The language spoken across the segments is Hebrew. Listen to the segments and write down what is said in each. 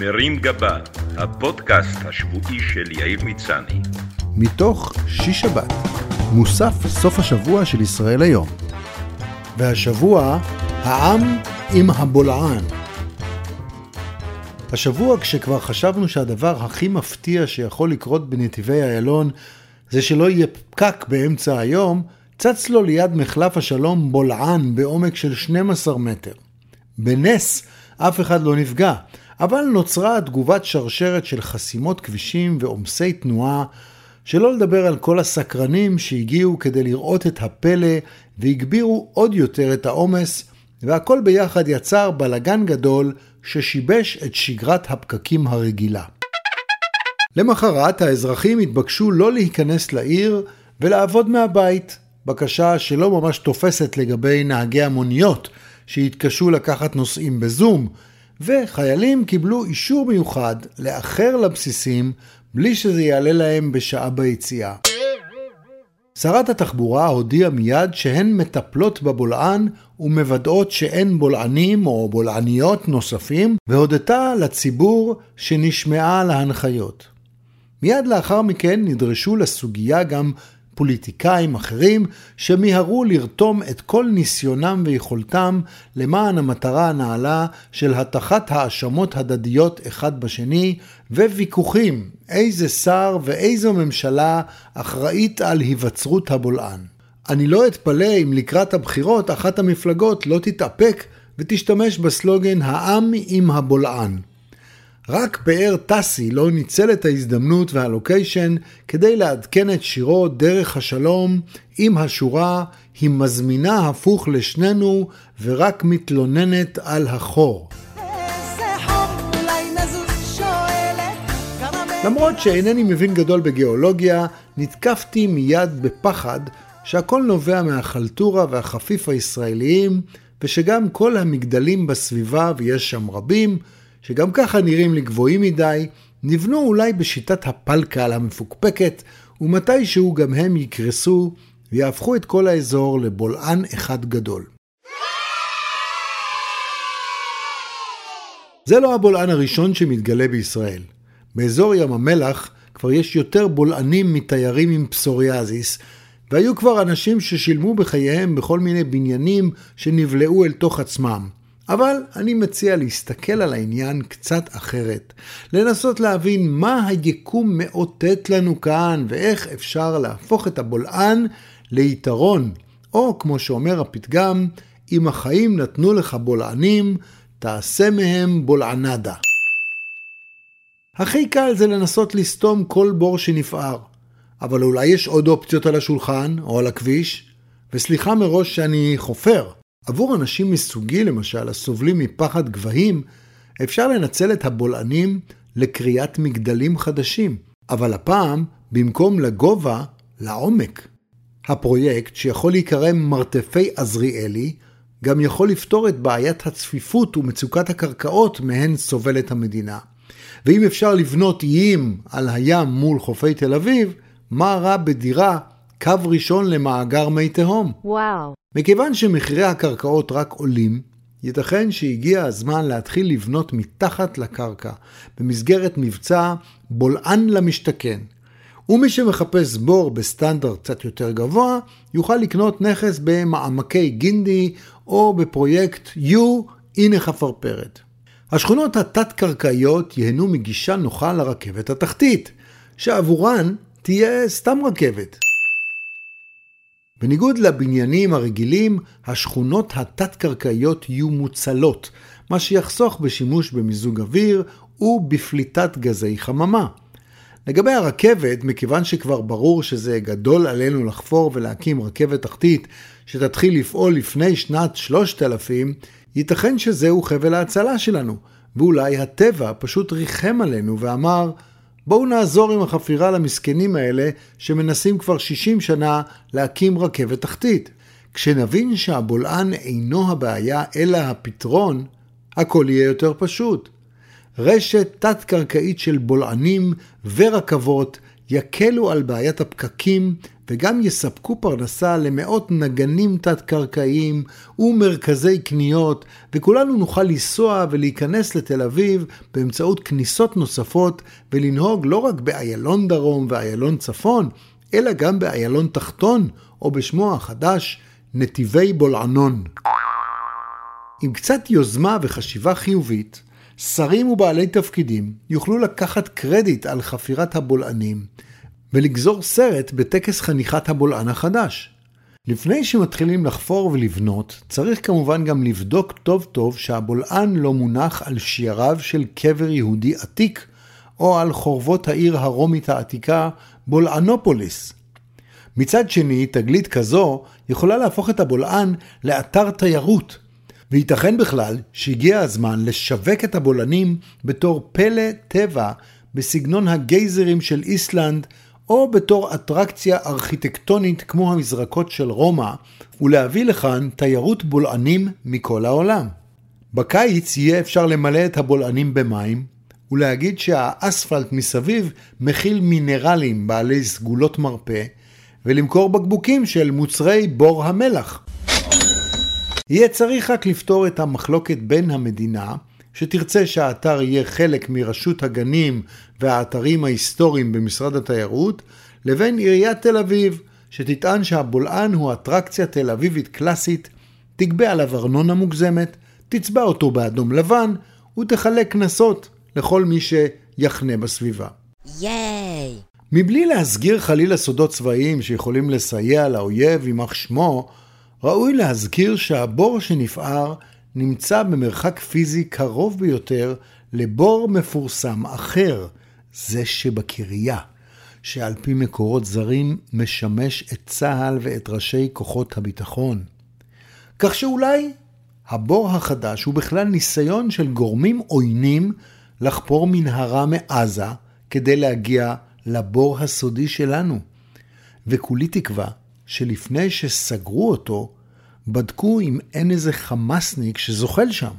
מרים גבה, הפודקאסט השבועי של יאיר מצני. מתוך שיש שבת, מוסף סוף השבוע של ישראל היום. והשבוע, העם עם הבולען. השבוע כשכבר חשבנו שהדבר הכי מפתיע שיכול לקרות בנתיבי איילון זה שלא יהיה פקק באמצע היום, צץ לו ליד מחלף השלום בולען בעומק של 12 מטר. בנס אף אחד לא נפגע, אבל נוצרה תגובת שרשרת של חסימות כבישים ועומסי תנועה, שלא לדבר על כל הסקרנים שהגיעו כדי לראות את הפלא והגבירו עוד יותר את העומס, והכל ביחד יצר בלגן גדול ששיבש את שגרת הפקקים הרגילה. למחרת האזרחים התבקשו לא להיכנס לעיר ולעבוד מהבית, בקשה שלא ממש תופסת לגבי נהגי המוניות שהתקשו לקחת נוסעים בזום, וחיילים קיבלו אישור מיוחד לאחר לבסיסים בלי שזה יעלה להם בשעה ביציאה. שרת התחבורה הודיעה מיד שהן מטפלות בבולען ומוודאות שאין בולענים או בולעניות נוספים, והודתה לציבור שנשמעה להנחיות. מיד לאחר מכן נדרשו לסוגיה גם פוליטיקאים אחרים שמיהרו לרתום את כל ניסיונם ויכולתם למען המטרה הנעלה של הטחת האשמות הדדיות אחד בשני וויכוחים איזה שר ואיזו ממשלה אחראית על היווצרות הבולען. אני לא אתפלא אם לקראת הבחירות אחת המפלגות לא תתאפק ותשתמש בסלוגן העם עם הבולען. רק פאר טסי לא ניצל את ההזדמנות והלוקיישן כדי לעדכן את שירו דרך השלום עם השורה היא מזמינה הפוך לשנינו ורק מתלוננת על החור. למרות שאינני מבין גדול בגיאולוגיה, נתקפתי מיד בפחד שהכל נובע מהחלטורה והחפיף הישראליים, ושגם כל המגדלים בסביבה, ויש שם רבים, שגם ככה נראים לי גבוהים מדי, נבנו אולי בשיטת הפלקל המפוקפקת, ומתישהו גם הם יקרסו ויהפכו את כל האזור לבולען אחד גדול. זה לא הבולען הראשון שמתגלה בישראל. באזור ים המלח כבר יש יותר בולענים מתיירים עם פסוריאזיס, והיו כבר אנשים ששילמו בחייהם בכל מיני בניינים שנבלעו אל תוך עצמם. אבל אני מציע להסתכל על העניין קצת אחרת, לנסות להבין מה היקום מאותת לנו כאן ואיך אפשר להפוך את הבולען ליתרון, או כמו שאומר הפתגם, אם החיים נתנו לך בולענים, תעשה מהם בולענדה. הכי קל זה לנסות לסתום כל בור שנפער, אבל אולי יש עוד אופציות על השולחן או על הכביש, וסליחה מראש שאני חופר, עבור אנשים מסוגי, למשל, הסובלים מפחד גבהים, אפשר לנצל את הבולענים לקריאת מגדלים חדשים, אבל הפעם, במקום לגובה, לעומק. הפרויקט, שיכול להיקרא מרתפי עזריאלי, גם יכול לפתור את בעיית הצפיפות ומצוקת הקרקעות מהן סובלת המדינה. ואם אפשר לבנות איים על הים מול חופי תל אביב, מה רע בדירה קו ראשון למאגר מי תהום? וואו. מכיוון שמחירי הקרקעות רק עולים, ייתכן שהגיע הזמן להתחיל לבנות מתחת לקרקע, במסגרת מבצע בולען למשתכן. ומי שמחפש בור בסטנדרט קצת יותר גבוה, יוכל לקנות נכס במעמקי גינדי או בפרויקט U, הנה חפרפרת. השכונות התת-קרקעיות ייהנו מגישה נוחה לרכבת התחתית, שעבורן תהיה סתם רכבת. בניגוד לבניינים הרגילים, השכונות התת-קרקעיות יהיו מוצלות, מה שיחסוך בשימוש במיזוג אוויר ובפליטת גזי חממה. לגבי הרכבת, מכיוון שכבר ברור שזה גדול עלינו לחפור ולהקים רכבת תחתית שתתחיל לפעול לפני שנת 3000, ייתכן שזהו חבל ההצלה שלנו, ואולי הטבע פשוט ריחם עלינו ואמר, בואו נעזור עם החפירה למסכנים האלה שמנסים כבר 60 שנה להקים רכבת תחתית. כשנבין שהבולען אינו הבעיה אלא הפתרון, הכל יהיה יותר פשוט. רשת תת-קרקעית של בולענים ורכבות יקלו על בעיית הפקקים וגם יספקו פרנסה למאות נגנים תת-קרקעיים ומרכזי קניות, וכולנו נוכל לנסוע ולהיכנס לתל אביב באמצעות כניסות נוספות ולנהוג לא רק באיילון דרום ואיילון צפון, אלא גם באיילון תחתון, או בשמו החדש, נתיבי בולענון. עם קצת יוזמה וחשיבה חיובית, שרים ובעלי תפקידים יוכלו לקחת קרדיט על חפירת הבולענים ולגזור סרט בטקס חניכת הבולען החדש. לפני שמתחילים לחפור ולבנות, צריך כמובן גם לבדוק טוב טוב שהבולען לא מונח על שייריו של קבר יהודי עתיק, או על חורבות העיר הרומית העתיקה בולענופוליס. מצד שני, תגלית כזו יכולה להפוך את הבולען לאתר תיירות, וייתכן בכלל שהגיע הזמן לשווק את הבולענים בתור פלא טבע בסגנון הגייזרים של איסלנד, או בתור אטרקציה ארכיטקטונית כמו המזרקות של רומא, ולהביא לכאן תיירות בולענים מכל העולם. בקיץ יהיה אפשר למלא את הבולענים במים, ולהגיד שהאספלט מסביב מכיל מינרלים בעלי סגולות מרפא, ולמכור בקבוקים של מוצרי בור המלח. יהיה צריך רק לפתור את המחלוקת בין המדינה, שתרצה שהאתר יהיה חלק מרשות הגנים והאתרים ההיסטוריים במשרד התיירות, לבין עיריית תל אביב, שתטען שהבולען הוא אטרקציה תל אביבית קלאסית, תגבה עליו ארנונה מוגזמת, תצבע אותו באדום לבן, ותחלק קנסות לכל מי שיחנה בסביבה. ייי! מבלי להסגיר חלילה סודות צבאיים שיכולים לסייע לאויב יימח שמו, ראוי להזכיר שהבור שנפער נמצא במרחק פיזי קרוב ביותר לבור מפורסם אחר, זה שבקריה, שעל פי מקורות זרים משמש את צה"ל ואת ראשי כוחות הביטחון. כך שאולי הבור החדש הוא בכלל ניסיון של גורמים עוינים לחפור מנהרה מעזה כדי להגיע לבור הסודי שלנו. וכולי תקווה שלפני שסגרו אותו, בדקו אם אין איזה חמאסניק שזוחל שם.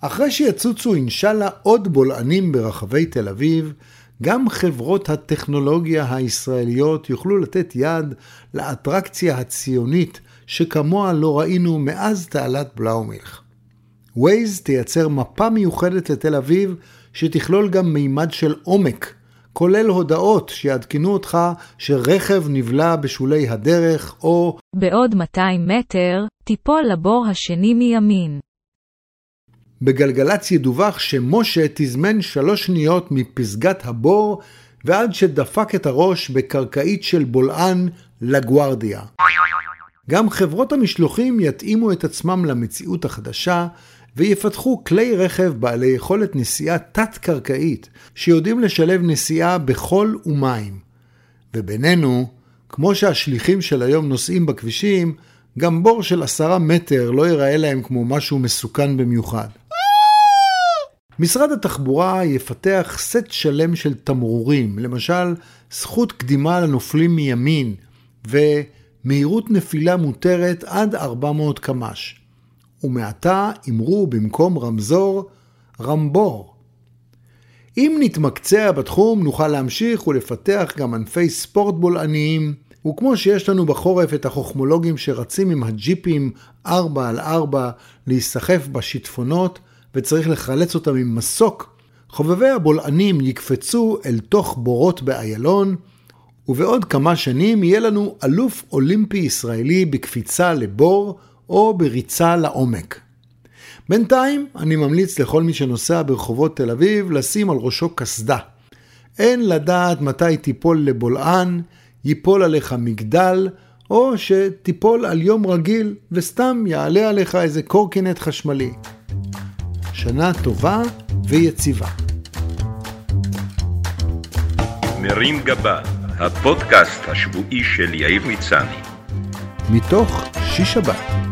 אחרי שיצוצו אינשאללה עוד בולענים ברחבי תל אביב, גם חברות הטכנולוגיה הישראליות יוכלו לתת יד לאטרקציה הציונית שכמוה לא ראינו מאז תעלת בלאומילך. ווייז תייצר מפה מיוחדת לתל אביב שתכלול גם מימד של עומק כולל הודעות שיעדכנו אותך שרכב נבלע בשולי הדרך, או בעוד 200 מטר, תיפול לבור השני מימין. בגלגלצ ידווח שמשה תזמן שלוש שניות מפסגת הבור ועד שדפק את הראש בקרקעית של בולען לגוארדיה. גם חברות המשלוחים יתאימו את עצמם למציאות החדשה ויפתחו כלי רכב בעלי יכולת נסיעה תת-קרקעית, שיודעים לשלב נסיעה בחול ומים. ובינינו, כמו שהשליחים של היום נוסעים בכבישים, גם בור של עשרה מטר לא ייראה להם כמו משהו מסוכן במיוחד. משרד התחבורה יפתח סט שלם של תמרורים, למשל זכות קדימה לנופלים מימין, ומהירות נפילה מותרת עד 400 קמ"ש. ומעתה אמרו במקום רמזור, רמבור. אם נתמקצע בתחום נוכל להמשיך ולפתח גם ענפי ספורט בולעניים, וכמו שיש לנו בחורף את החוכמולוגים שרצים עם הג'יפים 4 על 4 להיסחף בשיטפונות וצריך לחלץ אותם עם מסוק, חובבי הבולענים יקפצו אל תוך בורות באיילון, ובעוד כמה שנים יהיה לנו אלוף אולימפי ישראלי בקפיצה לבור, או בריצה לעומק. בינתיים אני ממליץ לכל מי שנוסע ברחובות תל אביב לשים על ראשו קסדה. אין לדעת מתי תיפול לבולען, ייפול עליך מגדל, או שתיפול על יום רגיל וסתם יעלה עליך איזה קורקינט חשמלי. שנה טובה ויציבה. מרים גבה, הפודקאסט השבועי של יאיר מצני. מתוך שיש שבת.